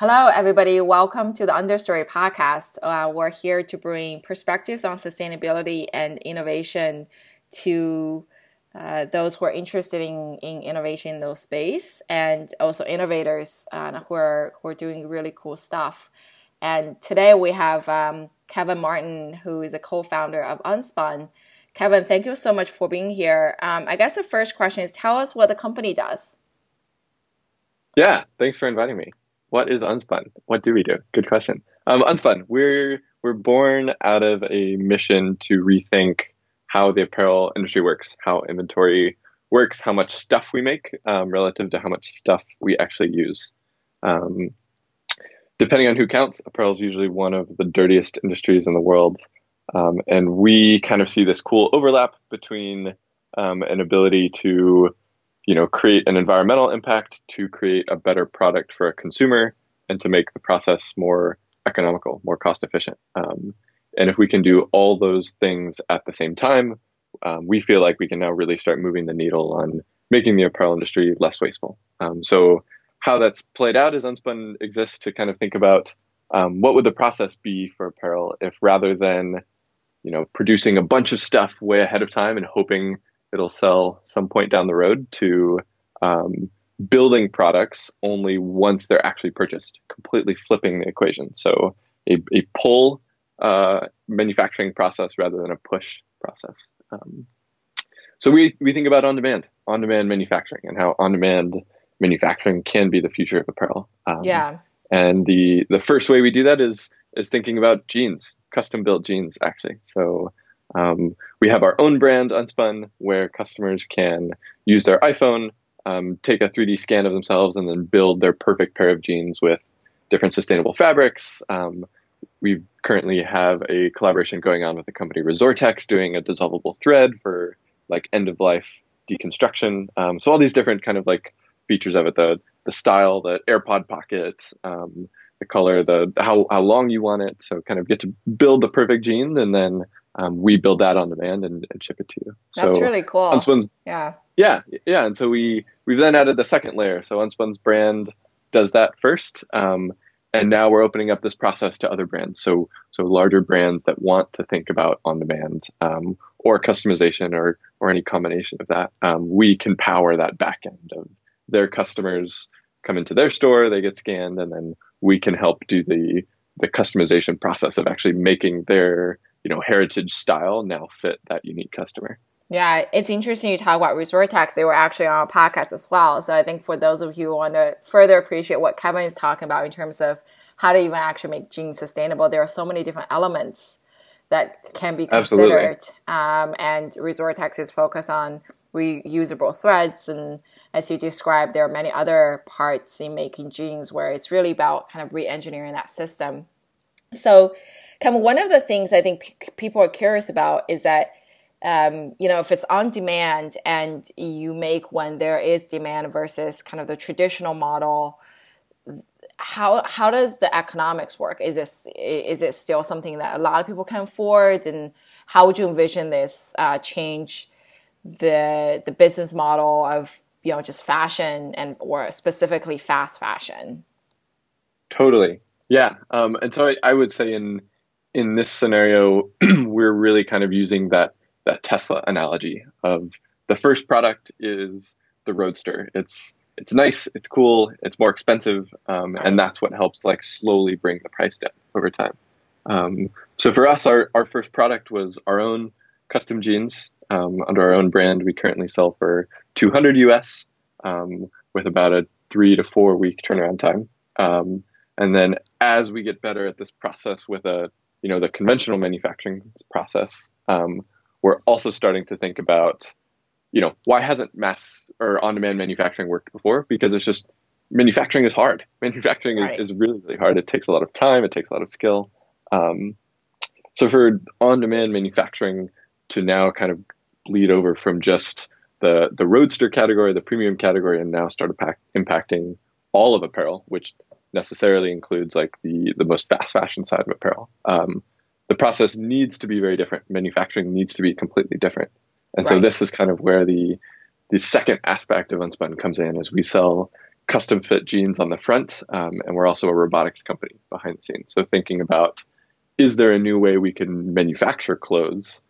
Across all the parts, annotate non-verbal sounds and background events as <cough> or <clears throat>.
Hello, everybody. Welcome to the Understory podcast. Uh, we're here to bring perspectives on sustainability and innovation to uh, those who are interested in, in innovation in those space and also innovators uh, who, are, who are doing really cool stuff. And today we have um, Kevin Martin, who is a co-founder of Unspun. Kevin, thank you so much for being here. Um, I guess the first question is tell us what the company does. Yeah, thanks for inviting me. What is Unspun? What do we do? Good question. Um, Unspun, we're we're born out of a mission to rethink how the apparel industry works, how inventory works, how much stuff we make um, relative to how much stuff we actually use. Um, depending on who counts, apparel is usually one of the dirtiest industries in the world. Um, and we kind of see this cool overlap between um, an ability to you know, create an environmental impact to create a better product for a consumer and to make the process more economical, more cost efficient. Um, and if we can do all those things at the same time, um, we feel like we can now really start moving the needle on making the apparel industry less wasteful. Um, so how that's played out is Unspun exists to kind of think about um, what would the process be for apparel if rather than you know producing a bunch of stuff way ahead of time and hoping it'll sell some point down the road to um, building products only once they're actually purchased, completely flipping the equation. So a, a pull uh, manufacturing process rather than a push process. Um, so we, we think about on-demand, on-demand manufacturing and how on-demand manufacturing can be the future of apparel. Um, yeah. And the, the first way we do that is, is thinking about jeans, custom built jeans actually. So um, we have our own brand, Unspun, where customers can use their iPhone, um, take a 3D scan of themselves, and then build their perfect pair of jeans with different sustainable fabrics. Um, we currently have a collaboration going on with the company Resortecs doing a dissolvable thread for like end of life deconstruction. Um, so all these different kind of like features of it, the the style, the AirPod pocket, um, the color, the how how long you want it. So kind of get to build the perfect jeans and then um, we build that on demand and, and, ship it to you. That's so really cool. Unspun's, yeah. Yeah. Yeah. And so we, we've then added the second layer. So Unspun's brand does that first. Um, and now we're opening up this process to other brands. So, so larger brands that want to think about on demand, um, or customization or, or any combination of that. Um, we can power that back end of their customers come into their store, they get scanned, and then we can help do the, the customization process of actually making their you know heritage style now fit that unique customer. Yeah, it's interesting you talk about Resortecs. They were actually on a podcast as well. So I think for those of you who want to further appreciate what Kevin is talking about in terms of how to even actually make jeans sustainable, there are so many different elements that can be considered. Um, and Resortecs is focused on reusable threads and as you described, there are many other parts in making jeans where it's really about kind of re-engineering that system. So One of the things I think p- people are curious about is that um, you know if it's on demand and you make when there is demand versus kind of the traditional model how how does the economics work? Is this is it still something that a lot of people can afford? And how would you envision this uh, change the the business model of you know just fashion and or specifically fast fashion? Totally. Yeah um, and so I, I would say in in this scenario, <clears throat> we're really kind of using that that Tesla analogy of the first product is the Roadster. It's it's nice, it's cool, it's more expensive, um, and that's what helps like slowly bring the price down over time. Um, so for us, our our first product was our own custom jeans um, under our own brand. We currently sell for 200 US um, with about a three to four week turnaround time. Um, and then as we get better at this process with a you know the conventional manufacturing process, um, we're also starting to think about, you know, why hasn't mass or on-demand manufacturing worked before? Because it's just manufacturing is hard. <laughs> Manufacturing right. is, is, really really hard. It takes a lot of time. It takes a lot of skill. Um, so for on-demand manufacturing to now kind of bleed over from just the the roadster category, the premium category, and now start impacting all of apparel, which necessarily includes like the the most fast fashion side of apparel. Um, the process needs to be very different. Manufacturing needs to be completely different. And right. so this is kind of where the the second aspect of Unspun comes in is we sell custom fit jeans on the front, um, and we're also a robotics company behind the scenes. So thinking about is there a new way we can manufacture clothes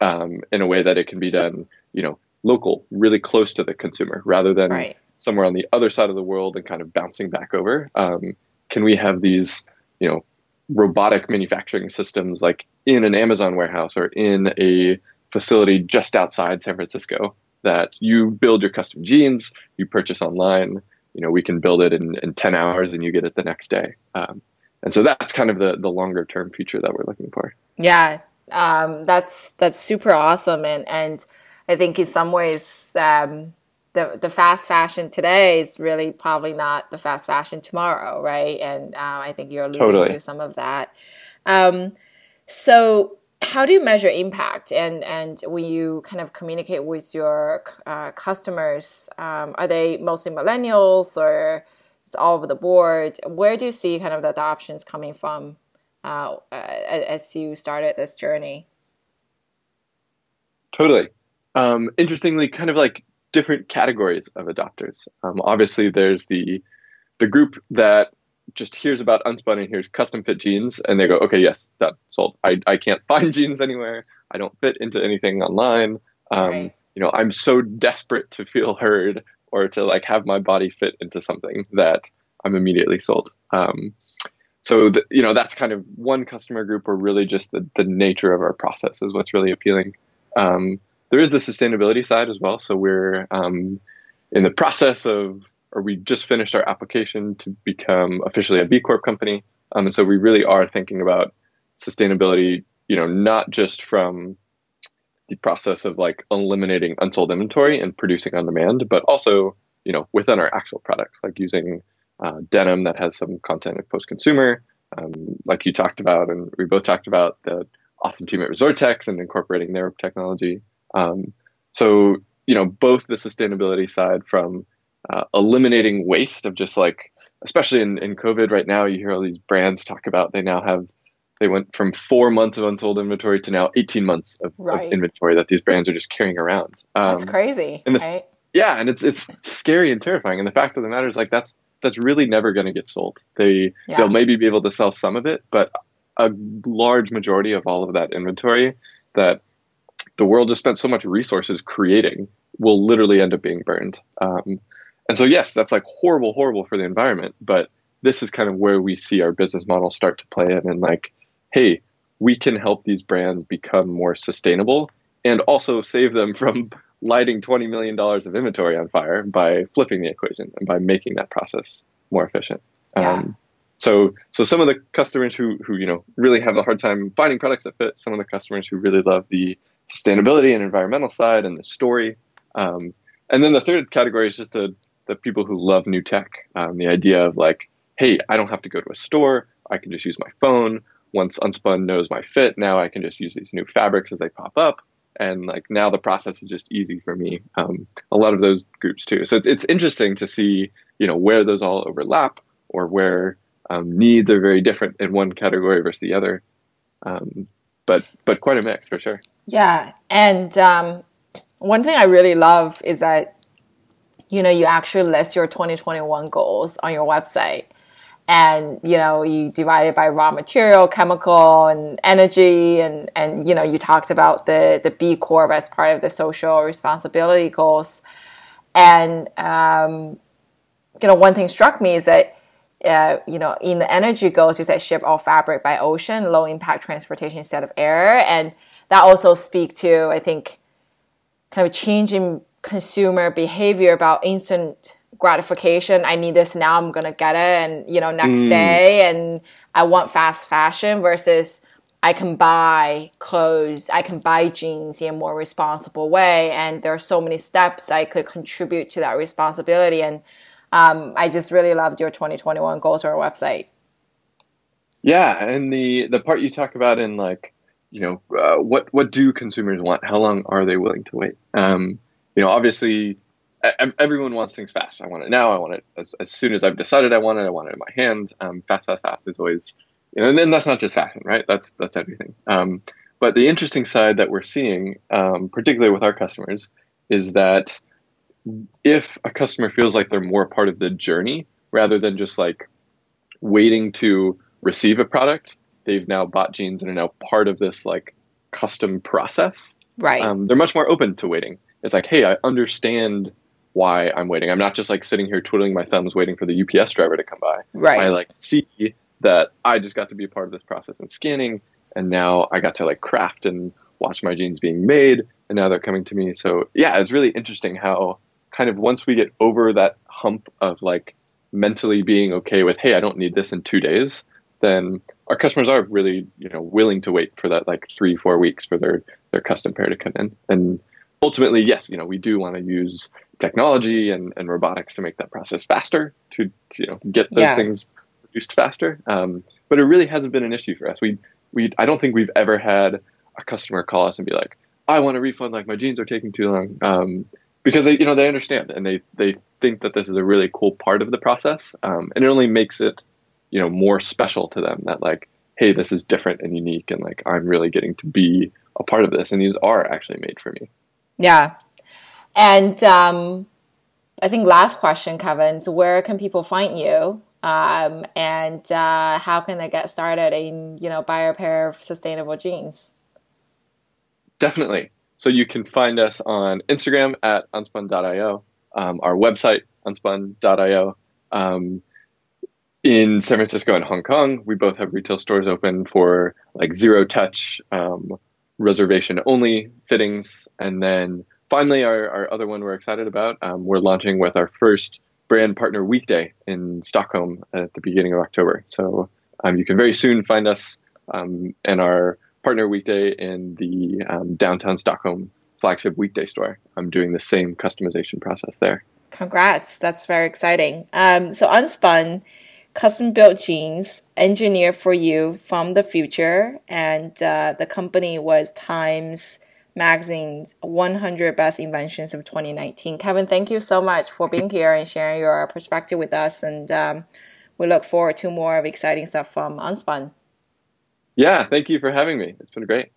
um, in a way that it can be done, you know, local, really close to the consumer, rather than right. Somewhere on the other side of the world and kind of bouncing back over. Um, can we have these, you know, robotic manufacturing systems like in an Amazon warehouse or in a facility just outside San Francisco that you build your custom jeans, you purchase online, you know, we can build it in, in 10 hours and you get it the next day. Um, and so that's kind of the, the longer term future that we're looking for. Yeah. Um, that's, that's super awesome. And, and I think in some ways, um, the, the fast fashion today is really probably not the fast fashion tomorrow. Right. And, uh, I think you're alluding totally. to some of that. Um, so how do you measure impact and and when you kind of communicate with your uh, customers um, are they mostly millennials or it's all over the board where do you see kind of the adoptions coming from uh, as you started this journey totally um, interestingly kind of like different categories of adopters. Um, obviously there's the the group that just hears about unspun and hears custom fit jeans and they go okay yes that sold. I, I can't <laughs> find jeans anywhere. I don't fit into anything online. Um, right. you know i'm so desperate to feel heard or to like have my body fit into something that i'm immediately sold. Um, so the, you know that's kind of one customer group or really just the, the nature of our process is what's really appealing. Um, there is the sustainability side as well so we're um, in the process of or we just finished our application to become officially a B Corp company. Um, and so we really are thinking about sustainability, you know, not just from the process of like eliminating unsold inventory and producing on demand, but also, you know, within our actual products, like using uh, denim that has some content of post consumer, um, like you talked about, and we both talked about the awesome team at Resortecs and incorporating their technology. Um, so, you know, both the sustainability side from uh, eliminating waste of just like, especially in, in COVID right now, you hear all these brands talk about they now have, they went from four months of unsold inventory to now 18 months of, right. of inventory that these brands are just carrying around. Um, that's crazy. And the, right? Yeah. And it's, it's scary and terrifying. And the fact of the matter is like, that's, that's really never going to get sold. They, yeah. they'll maybe be able to sell some of it, but a large majority of all of that inventory that the world just spent so much resources creating will literally end up being burned. Um, and so, yes, that's like horrible, horrible for the environment. But this is kind of where we see our business model start to play in and like, hey, we can help these brands become more sustainable and also save them from <laughs> lighting $20 million of inventory on fire by flipping the equation and by making that process more efficient. Yeah. Um, so, so some of the customers who, who, you know, really have a hard time finding products that fit, some of the customers who really love the sustainability and environmental side and the story. Um, and then the third category is just the the people who love new tech. Um, the idea of like, hey, I don't have to go to a store. I can just use my phone. Once Unspun knows my fit, now I can just use these new fabrics as they pop up. And like now the process is just easy for me. Um, a lot of those groups too. So it's, it's interesting to see, you know, where those all overlap or where um, needs are very different in one category versus the other. Um, but but quite a mix for sure. Yeah, and um, one thing I really love is that you know, you actually list your 2021 goals on your website. And, you know, you divide it by raw material, chemical, and energy. And, and you know, you talked about the, the B Corp as part of the social responsibility goals. And, um, you know, one thing struck me is that, uh, you know, in the energy goals, you said ship all fabric by ocean, low impact transportation instead of air. And that also speak to, I think, kind of changing consumer behavior about instant gratification. I need this now. I'm gonna get it, and you know, next mm. day, and I want fast fashion versus I can buy clothes, I can buy jeans in a more responsible way, and there are so many steps I could contribute to that responsibility. And um, I just really loved your 2021 goals on our website. Yeah, and the the part you talk about in like, you know, uh, what what do consumers want? How long are they willing to wait? Um, you know, obviously everyone wants things fast. I want it now. I want it as, as, soon as I've decided I want it. I want it in my hand. Um, fast, fast, fast is always, you know, and then that's not just fashion, right? That's that's everything. Um, but the interesting side that we're seeing, um, particularly with our customers, is that if a customer feels like they're more part of the journey rather than just like waiting to receive a product, they've now bought jeans and are now part of this like custom process. Right. Um, they're much more open to waiting. It's like, hey, I understand why I'm waiting. I'm not just like sitting here twiddling my thumbs waiting for the UPS driver to come by. Right. I like see that I just got to be a part of this process and scanning, and now I got to like craft and watch my jeans being made, and now they're coming to me. So yeah, it's really interesting how kind of once we get over that hump of like mentally being okay with, hey, I don't need this in two days, then our customers are really you know willing to wait for that like three four weeks for their their custom pair to come in. And ultimately yes you know we do want to use technology and, and robotics to make that process faster to, to you know get those Yeah. things produced faster. Um, but it really hasn't been an issue for us. We we i don't think we've ever had a customer call us and be like i want a refund like my jeans are taking too long. Um, because they you know they understand and they they think that this is a really cool part of the process. Um, and it only makes it you know more special to them that like hey this is different and unique and like i'm really getting to be a part of this and these are actually made for me Yeah. And um, I think last question, Kevin, is where can people find you? Um, and uh, how can they get started in, you know, buy a pair of sustainable jeans? definitely so you can find us on instagram at unspun.io um, our website unspun.io um, in san francisco and hong kong we both have retail stores open for like zero touch um, reservation only fittings and then finally our, our other one we're excited about um, we're launching with our first brand partner weekday in stockholm at the beginning of october so um, you can very soon find us um, and our partner weekday in the um, downtown stockholm flagship weekday store i'm doing the same customization process there Congrats. That's very exciting. Um, so Unspun, custom built jeans, engineered for you from the future. And uh, the company was Times Magazine's 100 Best Inventions of 2019. Kevin, thank you so much for being here and sharing your perspective with us. And um, we look forward to more of exciting stuff from Unspun. yeah thank you for having me it's been great